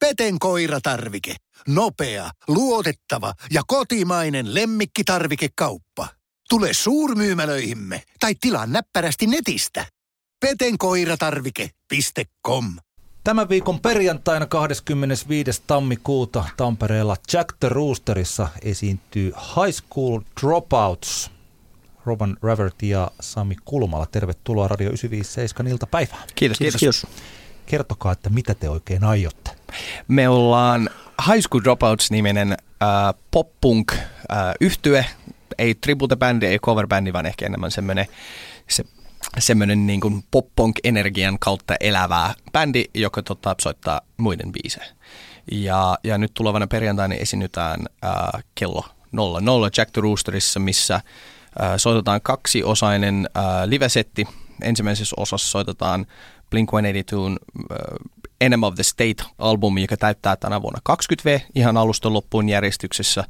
Peten koiratarvike. Nopea, luotettava ja kotimainen lemmikkitarvikekauppa. Tule suurmyymälöihimme tai tilaa näppärästi netistä. petenkoiratarvike.com Tämän viikon perjantaina 25. tammikuuta Tampereella Jack the Roosterissa esiintyy High School Dropouts. Robin Ravert ja Sami Kulmala, tervetuloa Radio 957 iltapäivään. Kiitos, kiitos. kiitos. Kertokaa, että mitä te oikein aiotte? Me ollaan High School Dropouts-niminen äh, pop-punk äh, yhtye, ei tribulte-bändi, ei cover-bändi, vaan ehkä enemmän semmoinen se, semmoinen niin kuin pop-punk-energian kautta elävää bändi, joka tota, soittaa muiden biisejä. Ja, ja nyt tulevana perjantaina esiinnytään äh, kello 00 Jack the Roosterissa, missä äh, soitetaan kaksiosainen äh, live-setti. Ensimmäisessä osassa soitetaan Blink-182 Enemy of the State-albumi, joka täyttää tänä vuonna 20V ihan alusta loppuun järjestyksessä.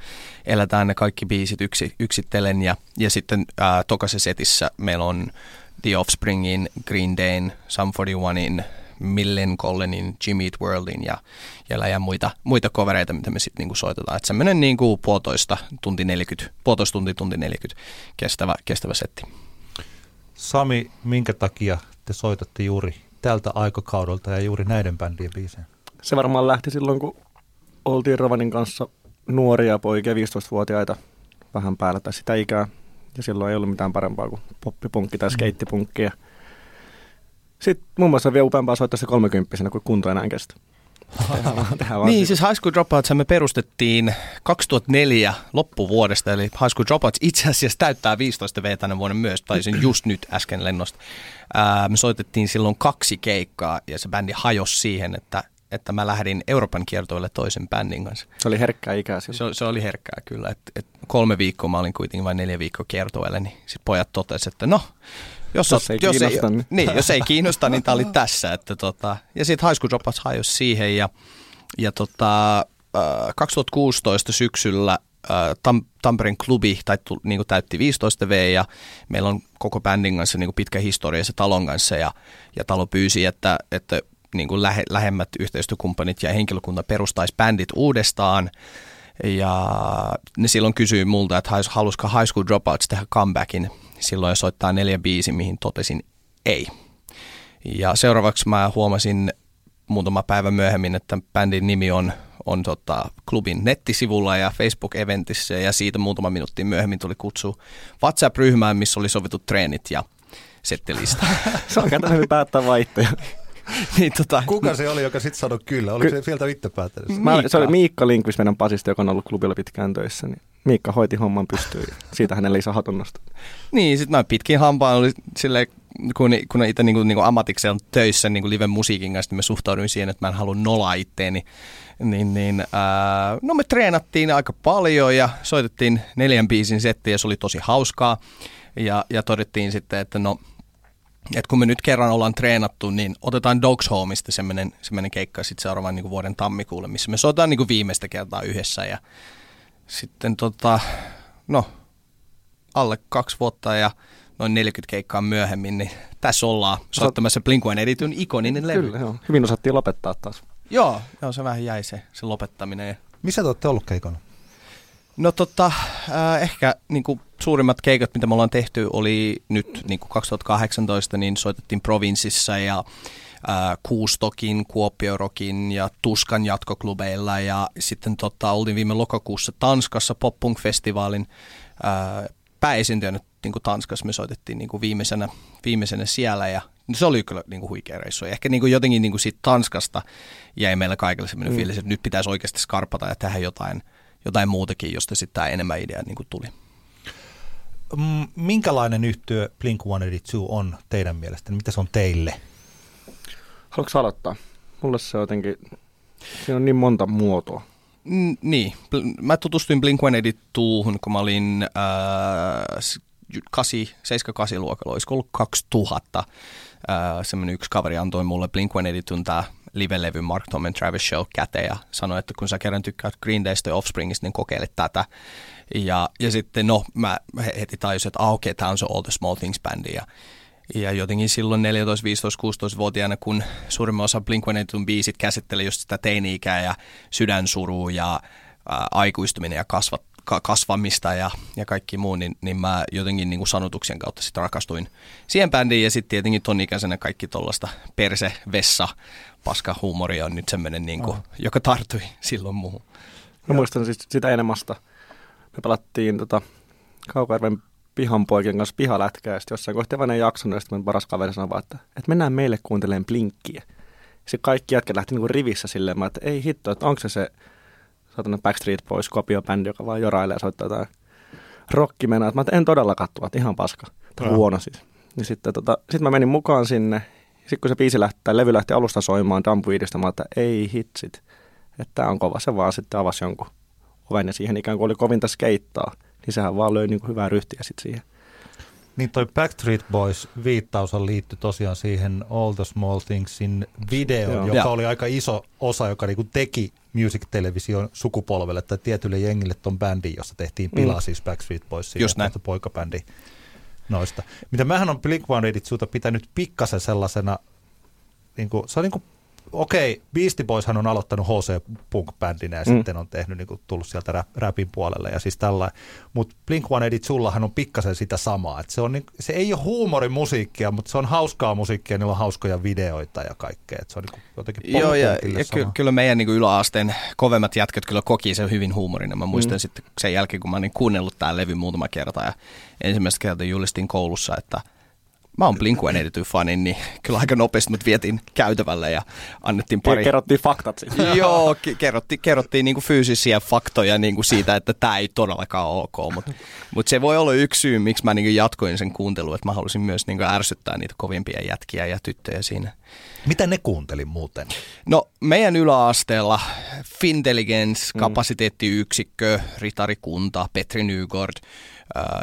Eletään ne kaikki biisit yksi, yksittelen ja, ja sitten ää, tokaisessa setissä meillä on The Offspringin, Green Dayn, Sum 41in, Millen Collinin, Jimmy Eat Worldin ja, ja, ja muita, muita kovereita, mitä me sitten niinku soitetaan. Että semmoinen niinku puolitoista tunti 40, puolitoista tunti, tunti 40 kestävä, kestävä setti. Sami, minkä takia te soitatte juuri tältä aikakaudelta ja juuri näiden bändien biisejä? Se varmaan lähti silloin, kun oltiin Rovanin kanssa nuoria poikia, 15-vuotiaita vähän päällä tai sitä ikää. Ja silloin ei ollut mitään parempaa kuin poppipunkki tai mm. skeittipunkki. Sitten muun muassa vielä upeampaa soittaa se kolmekymppisenä, kun kunto enää kestä. niin, siis High School Dropouts me perustettiin 2004 loppuvuodesta, eli High School Dropouts itse asiassa täyttää 15 V tänä vuonna myös, taisin just nyt äsken lennosta. Ää, me soitettiin silloin kaksi keikkaa ja se bändi hajosi siihen, että, että mä lähdin Euroopan kiertoille toisen bändin kanssa. Se oli herkkää ikää silloin. Se, se oli herkkää kyllä. Et, et kolme viikkoa mä olin kuitenkin vain neljä viikkoa kiertoille, niin sitten pojat totesivat, että no, jos, jos, ei jos, ei, niin. niin, jos ei kiinnosta, niin tämä oli tässä. Että tota, ja sitten High School Dropouts hajosi siihen ja, ja tota, 2016 syksyllä Tam, Tampereen klubi tai, niin kuin täytti 15 V ja meillä on koko bändin kanssa niin kuin pitkä historia se talon kanssa ja, ja talo pyysi, että, että niin kuin lähe, lähemmät yhteistyökumppanit ja henkilökunta perustaisi bändit uudestaan. Ja ne silloin kysyi multa, että halusiko High School Dropouts tehdä comebackin silloin soittaa neljä biisi, mihin totesin ei. Ja seuraavaksi mä huomasin muutama päivä myöhemmin, että bändin nimi on, on tota, klubin nettisivulla ja Facebook-eventissä ja siitä muutama minuutti myöhemmin tuli kutsu WhatsApp-ryhmään, missä oli sovittu treenit ja settilista. se on hyvin päättää vaihtoja. niin, tota, Kuka se oli, joka sitten sanoi kyllä? Oliko Ky- se sieltä itse päättänyt? Se oli Miikka Linkvis, meidän pasista, joka on ollut klubilla pitkään töissä. Niin Miikka hoiti homman pystyyn ja siitä hänelle iso. Niin, sitten mä pitkin hampaan oli silleen, kun, kun itse niin kuin, niin kuin ammatikseen töissä niin live-musiikin kanssa, niin mä suhtauduin siihen, että mä en halua nolaa itteeni. Niin, niin, ää, no me treenattiin aika paljon ja soitettiin neljän biisin settiä ja se oli tosi hauskaa. Ja, ja todettiin sitten, että no, että kun me nyt kerran ollaan treenattu, niin otetaan Dogs Homeista semmoinen, keikka sitten seuraavan niin vuoden tammikuulle, missä me soitaan niin viimeistä kertaa yhdessä ja sitten tota, no, alle kaksi vuotta ja noin 40 keikkaa myöhemmin, niin tässä ollaan soittamassa Blink-182 ikoninen levy. Kyllä, joo. Hyvin osattiin lopettaa taas. Joo, joo se vähän jäi se, se lopettaminen. Missä te olette ollut keikona? No tota, äh, ehkä niin kuin suurimmat keikat, mitä me ollaan tehty, oli nyt niin kuin 2018, niin soitettiin Provinssissa ja äh, Kuustokin, Kuopiorokin ja Tuskan jatkoklubeilla ja sitten tota, oltiin viime lokakuussa Tanskassa Pop-Punk-festivaalin äh, pääesiintyjänä niin kuin Tanskassa me soitettiin niin kuin viimeisenä, viimeisenä siellä ja se oli kyllä niin kuin huikea reissu. Ehkä niin kuin jotenkin niin kuin siitä Tanskasta jäi meillä kaikille sellainen mm. fiilis, että nyt pitäisi oikeasti skarpata ja tehdä jotain, jotain muutakin, josta sitten tämä enemmän idea niin kuin tuli. Minkälainen yhtiö Blink-182 on teidän mielestä? Mitä se on teille? Haluatko aloittaa? Mulle se on jotenkin, siinä on niin monta muotoa. Mm, niin, mä tutustuin Blink-182, kun mä olin äh, 8, 7-8 luokalla, olisiko ollut 2000. Äh, semmoinen yksi kaveri antoi mulle Blink-182 tämä live-levy Mark Tom and Travis Show käteen ja sanoi, että kun sä kerran tykkäät Green Daysta ja Offspringista, niin kokeile tätä. Ja, ja sitten no, mä heti tajusin, että ah, okei, okay, tämä on se All the Small Things bändi ja Ja jotenkin silloin 14, 15, 16-vuotiaana, kun suurimman osa Blink-182 biisit käsittelee just sitä teini-ikää ja sydänsurua ja ää, aikuistuminen ja kasvat, ka, kasvamista ja, ja kaikki muu, niin, niin mä jotenkin niin kuin sanotuksien kautta sitten rakastuin siihen bändiin ja sitten tietenkin ton ikäisenä kaikki tuollaista perse, vessa, paska huumoria on nyt semmoinen, niin kuin, oh. joka tartui silloin muuhun. Mä muistan siis sitä enemmästä. Me pelattiin tota, Kaukajärven pihanpoikien kanssa pihalätkää, ja sitten jossain kohtaa vain jakson, ja sitten paras kaveri sanoi vaan, että, että mennään meille kuuntelemaan Blinkkiä. Sitten kaikki jätket lähti niinku rivissä silleen, että ei hitto, että onko se se saatana Backstreet Boys kopiobändi, joka vaan jorailee ja soittaa jotain rockimenaa. Mä en todella katsoa, että ihan paska. Tai no. huono siis. Ja sitten tota, sit mä menin mukaan sinne. Sitten kun se biisi lähti, tai levy lähti alusta soimaan Dumpweedistä, mä että ei hitsit. Että tää on kova. Se vaan sitten avasi jonkun oven ja siihen ikään kuin oli kovinta skeittaa. Niin sehän vaan löi niin kuin hyvää ryhtiä sitten siihen. Niin toi Backstreet Boys viittaus liittyi tosiaan siihen All the Small Thingsin videoon, Joo. joka ja. oli aika iso osa, joka niinku teki Music Television sukupolvelle tai tietylle jengille ton bändin, jossa tehtiin pilaa mm. siis Backstreet Boys, Just näin. poikabändi noista. Mitä mähän on Blink-182 pitänyt pikkasen sellaisena, niin kuin, se on niin kuin okei, Beastie Boyshan on aloittanut HC Punk-bändinä ja mm. sitten on tehnyt, niin kuin, tullut sieltä rap, rapin puolelle ja siis tällä. Mutta Blink-182 on pikkasen sitä samaa. Et se, on, niin, se ei ole huumorimusiikkia, mutta se on hauskaa musiikkia, niillä on hauskoja videoita ja kaikkea. Et se on niin jotenkin Joo, ja, ja ky- kyllä meidän niin yläasteen kovemmat jätkät kyllä koki sen hyvin huumorina. Mä muistan mm. sitten sen jälkeen, kun mä olin kuunnellut tämän levy muutama kerta ja ensimmäistä kertaa julistin koulussa, että – mä oon Blink-182 fani, niin kyllä aika nopeasti mut vietiin käytävälle ja annettiin pari... Kerrottiin faktat siis. Joo, kerrottiin, kerrottiin niinku fyysisiä faktoja niinku siitä, että tämä ei todellakaan ole ok, mutta mut se voi olla yksi syy, miksi mä niinku jatkoin sen kuuntelua, että mä halusin myös niinku ärsyttää niitä kovimpia jätkiä ja tyttöjä siinä. Mitä ne kuunteli muuten? No meidän yläasteella Fintelligence, mm. kapasiteettiyksikkö, Ritarikunta, Petri Nygård,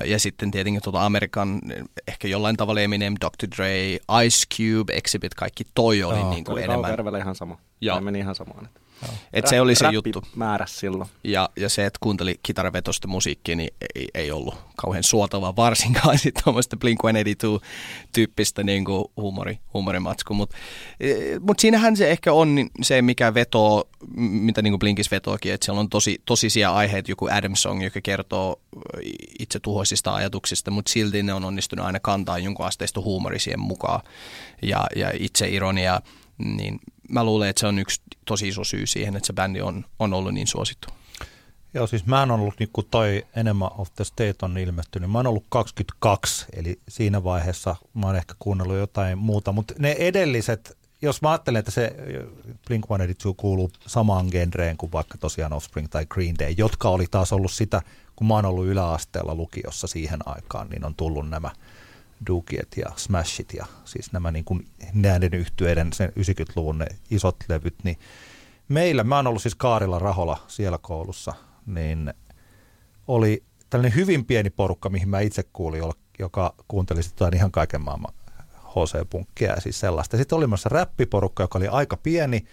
ja sitten tietenkin tuota Amerikan, ehkä jollain tavalla Eminem, Dr. Dre, Ice Cube, Exhibit, kaikki toi oli Joo, niin kuin enemmän. ihan sama. Joo. meni ihan samaan. Että. Et se oli se juttu. määrä silloin. Ja, ja se, että kuunteli kitaravetosta musiikkia, niin ei, ei ollut kauhean suotavaa varsinkaan sitten tuommoista Blink-182-tyyppistä niin kuin huumori, huumorimatsku. Mutta e, mut siinähän se ehkä on se, mikä vetoo, mitä niin kuin Blinkis vetoakin, että siellä on tosi, tosisia aiheita, joku Adam Song, joka kertoo itse tuhoisista ajatuksista, mutta silti ne on onnistunut aina kantaa jonkun asteista huumori siihen mukaan ja, ja itse ironia, niin mä luulen, että se on yksi tosi iso syy siihen, että se bändi on, on ollut niin suosittu. Joo, siis mä oon ollut, niin kuin toi enemmän of the State on ilmestynyt, mä oon ollut 22, eli siinä vaiheessa mä oon ehkä kuunnellut jotain muuta, mutta ne edelliset, jos mä ajattelen, että se Blink-182 kuuluu samaan genreen kuin vaikka tosiaan Offspring tai Green Day, jotka oli taas ollut sitä, kun mä oon ollut yläasteella lukiossa siihen aikaan, niin on tullut nämä – Dukiet ja Smashit ja siis nämä niin kuin näiden yhtyeiden sen 90-luvun ne isot levyt, niin meillä, mä oon ollut siis Kaarilla Rahola siellä koulussa, niin oli tällainen hyvin pieni porukka, mihin mä itse kuulin, joka kuunteli sitten ihan kaiken maailman HC-punkkia ja siis sellaista. Sitten oli olemassa räppiporukka, joka oli aika pieni,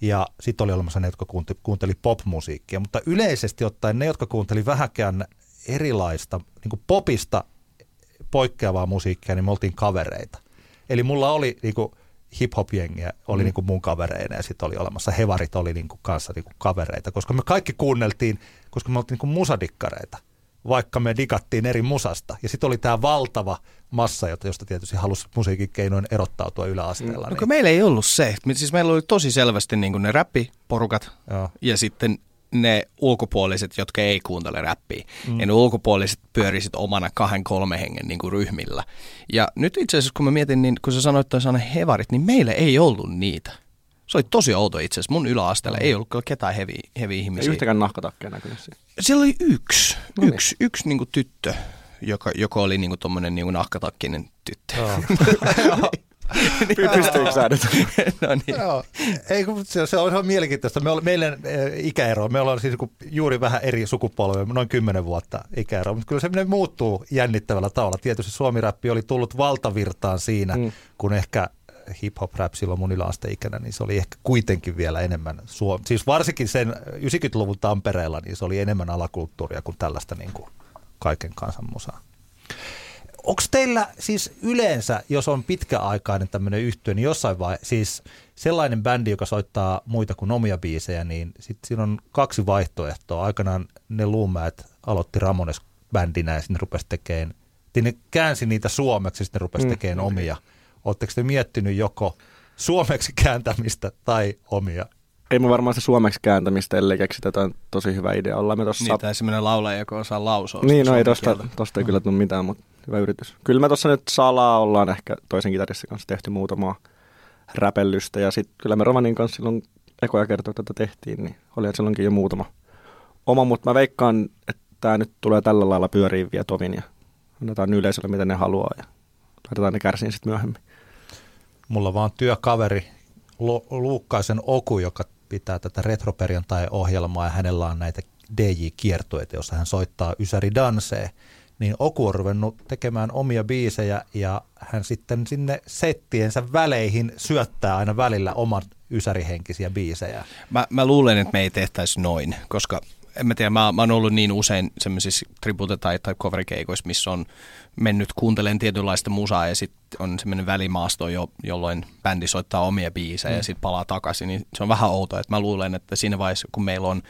ja sitten oli olemassa ne, jotka kuunteli, kuunteli popmusiikkia, mutta yleisesti ottaen ne, jotka kuunteli vähäkään erilaista niin popista poikkeavaa musiikkia, niin me oltiin kavereita. Eli mulla oli niin kuin, hip-hop-jengiä oli mm. niin kuin mun kavereina ja sitten oli olemassa hevarit oli niin kuin kanssa niin kuin kavereita, koska me kaikki kuunneltiin, koska me oltiin niin kuin musadikkareita, vaikka me digattiin eri musasta. Ja sitten oli tämä valtava massa, josta tietysti halusi musiikin keinoin erottautua yläasteella. Mm. No, niin. meillä ei ollut se. Siis meillä oli tosi selvästi niin kuin ne räppiporukat Joo. ja sitten ne ulkopuoliset, jotka ei kuuntele räppiä. Mm. Ja ne ulkopuoliset pyörisit omana kahden, kolme hengen niin kuin ryhmillä. Ja nyt itse asiassa, kun mä mietin, niin kun sä sanoit toi sana hevarit, niin meillä ei ollut niitä. Se oli tosi outo itse asiassa. Mun yläasteella mm. ei ollut kyllä ketään hevi, hevi ihmisiä. Ei yhtäkään nahkatakkeja näkynyt siinä. Siellä oli yksi, no niin. yksi, yksi niin kuin tyttö, joka, joka oli niin kuin tommonen niin kuin nahkatakkinen tyttö. Oh. Pystyykö sä nyt? no niin. Joo. Ei, se, se on ihan mielenkiintoista. Me meillä eh, ikäero, me ollaan siis juuri vähän eri sukupolvia, noin kymmenen vuotta ikäero, mutta kyllä se muuttuu jännittävällä tavalla. Tietysti suomiräppi oli tullut valtavirtaan siinä, mm. kun ehkä hip-hop-rap silloin mun yläasteikänä, niin se oli ehkä kuitenkin vielä enemmän, suom- siis varsinkin sen 90-luvun Tampereella, niin se oli enemmän alakulttuuria kuin tällaista niin kuin kaiken kansan musaa. Onko teillä siis yleensä, jos on pitkäaikainen tämmöinen yhtiö, niin jossain vaiheessa, siis sellainen bändi, joka soittaa muita kuin omia biisejä, niin sitten siinä on kaksi vaihtoehtoa. Aikanaan ne Luumäät aloitti Ramones bändinä ja sitten rupesi tekemään, ne käänsi niitä suomeksi ja sitten rupesi mm. tekemään omia. Oletteko te miettinyt joko suomeksi kääntämistä tai omia? Ei me varmaan se suomeksi kääntämistä, ellei keksitä jotain tosi hyvä idea. Ollaan me tossa... Niin, tai semmoinen laulaja, joka osaa lausua. Niin, no ei tosta, tosta ei kyllä tule mitään, mutta hyvä yritys. Kyllä me tuossa nyt salaa ollaan ehkä toisen kitaristin kanssa tehty muutamaa räpellystä. Ja sitten kyllä me Rovanin kanssa silloin ekoja kertoja tätä tehtiin, niin oli silloinkin jo muutama oma. Mutta mä veikkaan, että tämä nyt tulee tällä lailla pyöriin vielä tovin ja annetaan yleisölle, mitä ne haluaa ja laitetaan ne kärsiin sitten myöhemmin. Mulla vaan työkaveri Luukkaisen Oku, joka pitää tätä retroperjantai-ohjelmaa ja hänellä on näitä DJ-kiertueita, jossa hän soittaa Ysäri Dansee, niin Oku on ruvennut tekemään omia biisejä ja hän sitten sinne settiensä väleihin syöttää aina välillä oman ysärihenkisiä biisejä. Mä, mä luulen, että me ei tehtäisi noin, koska en mä tiedä, mä, mä oon ollut niin usein semmoisissa tribute- tai, tai coverikeikoissa, missä on mennyt kuuntelemaan tietynlaista musaa ja sitten on semmoinen välimaasto, jo, jolloin bändi soittaa omia biisejä mm. ja sitten palaa takaisin, niin se on vähän outoa. Että mä luulen, että siinä vaiheessa, kun meillä on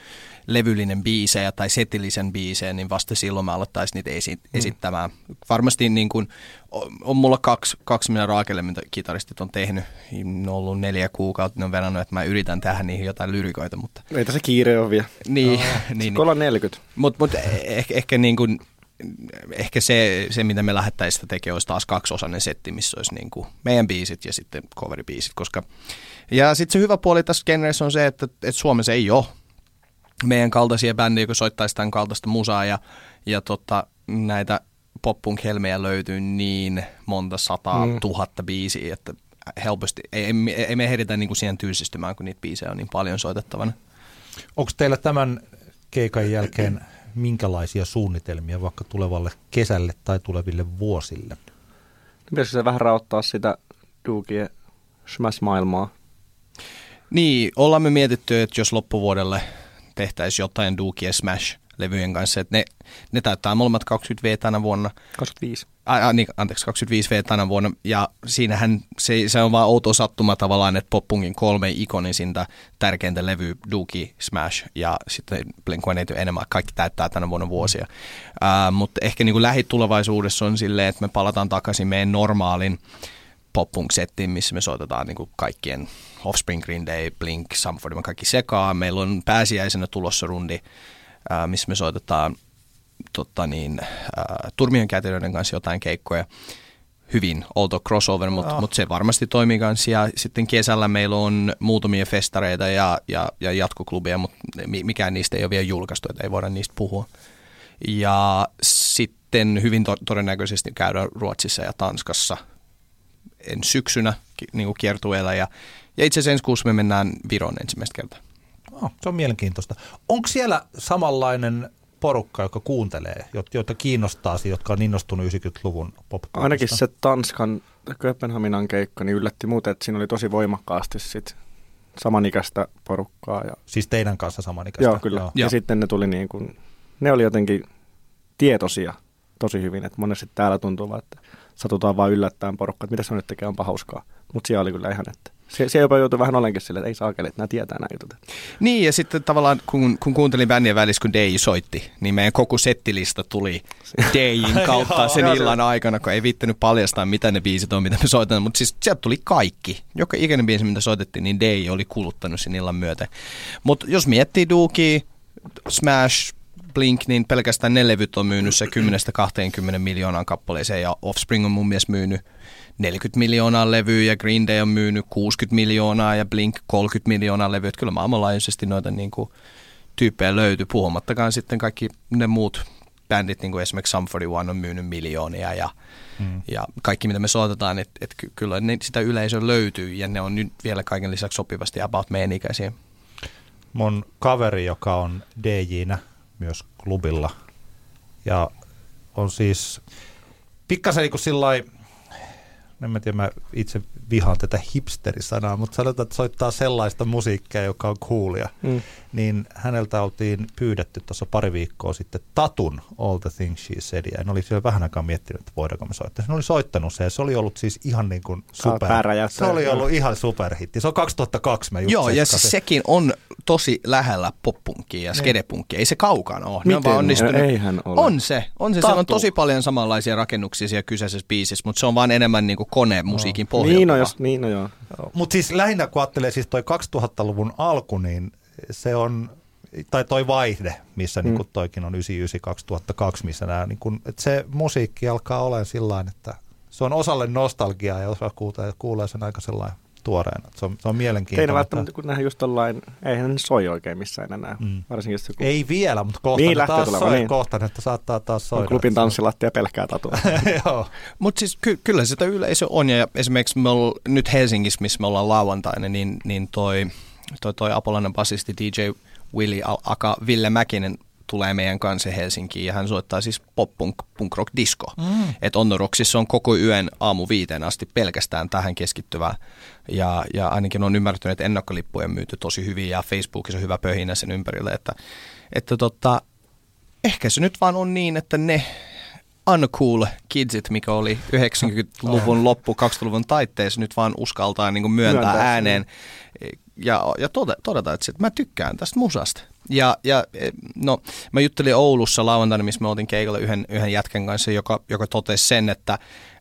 levyllinen biisejä tai setillisen biisejä, niin vasta silloin mä aloittaisin niitä esi- mm. esittämään. Varmasti niin kun, on mulla kaksi, kaksi mitä raakelle, mitä kitaristit on tehnyt. Ne on ollut neljä kuukautta, ne on verrannut, että mä yritän tehdä niihin jotain lyrikoita. Mutta... Ei tässä kiire ole vielä. Niin. Oh. niin, niin. 40. Mutta mut, ehkä, ehkä niin kuin, ehkä se, se, mitä me lähettäisiin tekemään, olisi taas kaksiosainen setti, missä olisi niin kuin meidän biisit ja sitten coveribiisit. Koska... Ja sitten se hyvä puoli tässä genressä on se, että, että Suomessa ei ole meidän kaltaisia bändejä, kun soittaisi tämän kaltaista musaa ja, ja tota, näitä pop helmejä löytyy niin monta sataa mm. tuhatta biisiä, että helposti ei, ei, ei me ehditä niin kuin siihen tyysistymään, kun niitä biisejä on niin paljon soitettavana. Onko teillä tämän keikan jälkeen minkälaisia suunnitelmia vaikka tulevalle kesälle tai tuleville vuosille? Pitäisikö se vähän rauttaa sitä Duukien Smash-maailmaa? Niin, ollaan me mietitty, että jos loppuvuodelle tehtäisiin jotain Duukien Smash levyjen kanssa, että ne, ne täyttää molemmat 20 V tänä vuonna. 25. Ä, ä, niin, anteeksi, 25 V tänä vuonna, ja siinähän se, se on vaan outo sattuma tavallaan, että Poppungin kolme ikonisinta tärkeintä levy, Dookie, Smash ja sitten Blink-182 enemmän, kaikki täyttää tänä vuonna vuosia. Ä, mutta ehkä niin kuin lähitulevaisuudessa on silleen, että me palataan takaisin meidän normaalin pop-punk-settiin, missä me soitetaan niin kuin kaikkien Offspring, Green Day, Blink, 41, kaikki sekaan. Meillä on pääsiäisenä tulossa rundi, ää, missä me soitetaan tota niin, ää, Turmion kätilöiden kanssa jotain keikkoja. Hyvin outo crossover, mutta oh. mut se varmasti toimii kanssa. Ja sitten kesällä meillä on muutamia festareita ja, ja, ja jatkoklubia, mutta mikään niistä ei ole vielä julkaistu, että ei voida niistä puhua. Ja sitten hyvin to- todennäköisesti käydään Ruotsissa ja Tanskassa en syksynä niin kiertueella ja, ja itse asiassa ensi kuussa me mennään Viron ensimmäistä kertaa. Oh, se on mielenkiintoista. Onko siellä samanlainen porukka, joka kuuntelee, joita kiinnostaa, jotka on innostunut 90-luvun pop Ainakin se Tanskan Kööpenhaminan keikka niin yllätti muuten, että siinä oli tosi voimakkaasti sit samanikäistä porukkaa. Ja... Siis teidän kanssa samanikäistä? Joo, kyllä. Joo. Ja sitten ne tuli niin kuin, ne oli jotenkin tietoisia tosi hyvin, että monesti täällä tuntuu, että satutaan vaan yllättäen porukka, että mitä se on nyt tekee, onpa hauskaa. Mutta siellä oli kyllä ihan, että se, se jopa joutui vähän olenkin silleen, että ei saakeli, että nämä tietää nämä jutut. Niin, ja sitten tavallaan kun, kun kuuntelin bändien välissä, kun DJ soitti, niin meidän koko settilista tuli DJin kautta sen illan aikana, kun ei vittänyt paljastaa, mitä ne biisit on, mitä me soitetaan. Mutta siis sieltä tuli kaikki. Joka ikäinen biisi, mitä soitettiin, niin DJ oli kuluttanut sen illan myötä. Mutta jos miettii Dookie, Smash, Blink, niin pelkästään ne levyt on myynyt se 10-20 miljoonan kappaleeseen ja Offspring on mun mielestä myynyt 40 miljoonaa levyä ja Green Day on myynyt 60 miljoonaa ja Blink 30 miljoonaa levyä. Kyllä maailmanlaajuisesti noita niin kuin, tyyppejä löytyy, puhumattakaan sitten kaikki ne muut bändit, niin kuin esimerkiksi Sum 41 on myynyt miljoonia ja, mm. ja kaikki mitä me soitetaan, että et kyllä ne, sitä yleisöä löytyy ja ne on nyt vielä kaiken lisäksi sopivasti about meidän ikäisiä. Mun kaveri, joka on DJnä myös klubilla ja on siis pikkasen niin kuin en mä tiedä, mä itse vihaan tätä hipsterisanaa, mutta sanotaan, että soittaa sellaista musiikkia, joka on coolia, mm. niin häneltä oltiin pyydetty tuossa pari viikkoa sitten Tatun All the Things She Said, ja en oli siellä vähän aikaa miettinyt, että voidaanko me soittaa. Hän oli soittanut se, ja se oli ollut siis ihan niin kuin super. Se oli ollut ihan superhitti. Se on 2002, mä just Joo, ja siis sekin on tosi lähellä poppunkia ja niin. skedepunkia. Ei se kaukana ole. Miten? Ne on onnistunut. Eihän ole. On se. On se. Tatu. on tosi paljon samanlaisia rakennuksia siellä kyseisessä biisissä, mutta se on vaan enemmän niin kuin konemusiikin no. pohjalta. Niin on, jos, niin on joo. Mutta siis lähinnä kun ajattelee siis toi 2000-luvun alku, niin se on, tai toi vaihde, missä mm. niin toikin on 99-2002, missä nämä, niin kun, että se musiikki alkaa olemaan sillä että se on osalle nostalgiaa ja osa kuulee, kuulee sen aika sellainen tuoreena. Se on, se on mielenkiintoinen. Ei välttämättä, kun nähdään just tollain, eihän ne soi oikein missään enää. Mm. Varsinkin just joku... Ei vielä, mutta kohta niin, ne taas tuleva, soi, niin. kohta että saattaa taas soida. Klubin tanssilattia pelkkää tatua. Joo. Mutta siis ky- kyllä sitä yleisö on, ja esimerkiksi me ol, nyt Helsingissä, missä me ollaan lauantaina, niin, niin toi, toi, toi Apolainen basisti DJ Willy Aka Ville Mäkinen tulee meidän kanssa Helsinkiin ja hän soittaa siis pop punk, punk rock disco. Mm. Et Onnoroksissa on koko yön aamu viiteen asti pelkästään tähän keskittyvää. Ja, ja ainakin on ymmärtänyt, että ennakkolippuja on myyty tosi hyvin ja Facebookissa on hyvä pöhinä sen ympärille. Että, että tota, ehkä se nyt vaan on niin, että ne uncool kidsit, mikä oli 90-luvun loppu, 2000-luvun taitteessa, nyt vaan uskaltaa niin kuin myöntää Myöntää ääneen. Ja, ja todeta, että mä tykkään tästä musasta. Ja, ja no, mä juttelin Oulussa lauantaina, missä me oltiin keikalla yhden, yhden jätkän kanssa, joka, joka totesi sen, että,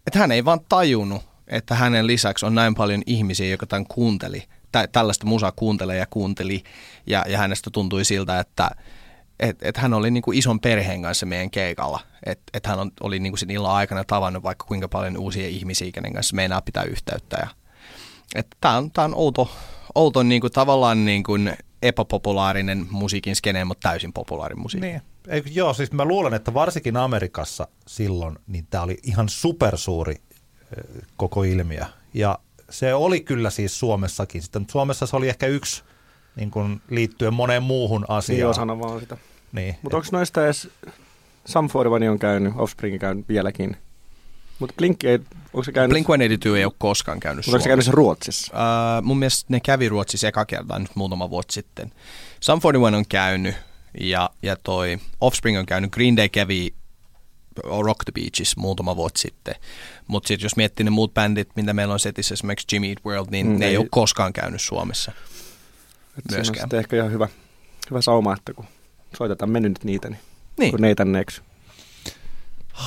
että hän ei vaan tajunnut, että hänen lisäksi on näin paljon ihmisiä, jotka tämän kuunteli, tä, tällaista musaa kuuntelee ja kuunteli, ja, ja hänestä tuntui siltä, että et, et hän oli niin kuin ison perheen kanssa meidän keikalla. Että et hän on, oli niin kuin sen illan aikana tavannut vaikka kuinka paljon uusia ihmisiä, kenen kanssa meinaa pitää yhteyttä. Tämä on, tää on outo, outo niin kuin, tavallaan niin kuin epäpopulaarinen musiikin skene, mutta täysin populaari musiikki. Niin. Ei, joo, siis mä luulen, että varsinkin Amerikassa silloin, niin tämä oli ihan supersuuri koko ilmiö. Ja se oli kyllä siis Suomessakin. Sitten Suomessa se oli ehkä yksi niin kuin liittyen moneen muuhun asiaan. Niin, osana vaan sitä. Niin. Mutta onko noista edes, Sam Fordvani on käynyt, Offspring käynyt vieläkin. Mutta Blink ei, onko se käynyt... Blink-182 ei ole koskaan käynyt Mutta onko se käynyt se Ruotsissa? Uh, mun mielestä ne kävi Ruotsissa eka kertaa nyt muutama vuosi sitten. Sum 41 on käynyt ja, ja toi Offspring on käynyt. Green Day kävi Rock the Beaches muutama vuosi sitten. Mutta sitten jos miettii ne muut bändit, mitä meillä on setissä, esimerkiksi Jimmy Eat World, niin mm, ne ei, ei ole koskaan käynyt Suomessa. Et myöskään. Se on ehkä ihan hyvä, hyvä sauma, että kun soitetaan mennyt nyt niitä, niin, niin. kun ne ei tänne eksy.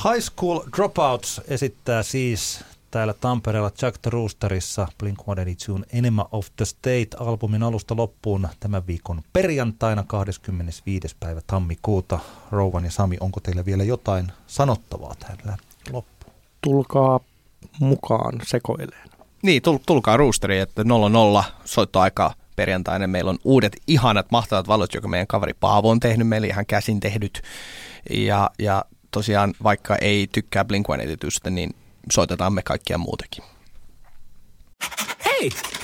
High School Dropouts esittää siis täällä Tampereella Jack the Roosterissa Blink-182 Enema of the State-albumin alusta loppuun tämän viikon perjantaina 25. päivä tammikuuta. Rouvan ja Sami, onko teillä vielä jotain sanottavaa täällä loppuun? Tulkaa mukaan sekoileen. Niin, tul- tulkaa roosteriin, että 00 soittoaikaa perjantaina. Meillä on uudet ihanat mahtavat valot, joka meidän kaveri Paavo on tehnyt meille ihan käsin tehdyt. Ja, ja tosiaan vaikka ei tykkää blink niin soitetaan me kaikkia muutenkin. Hei,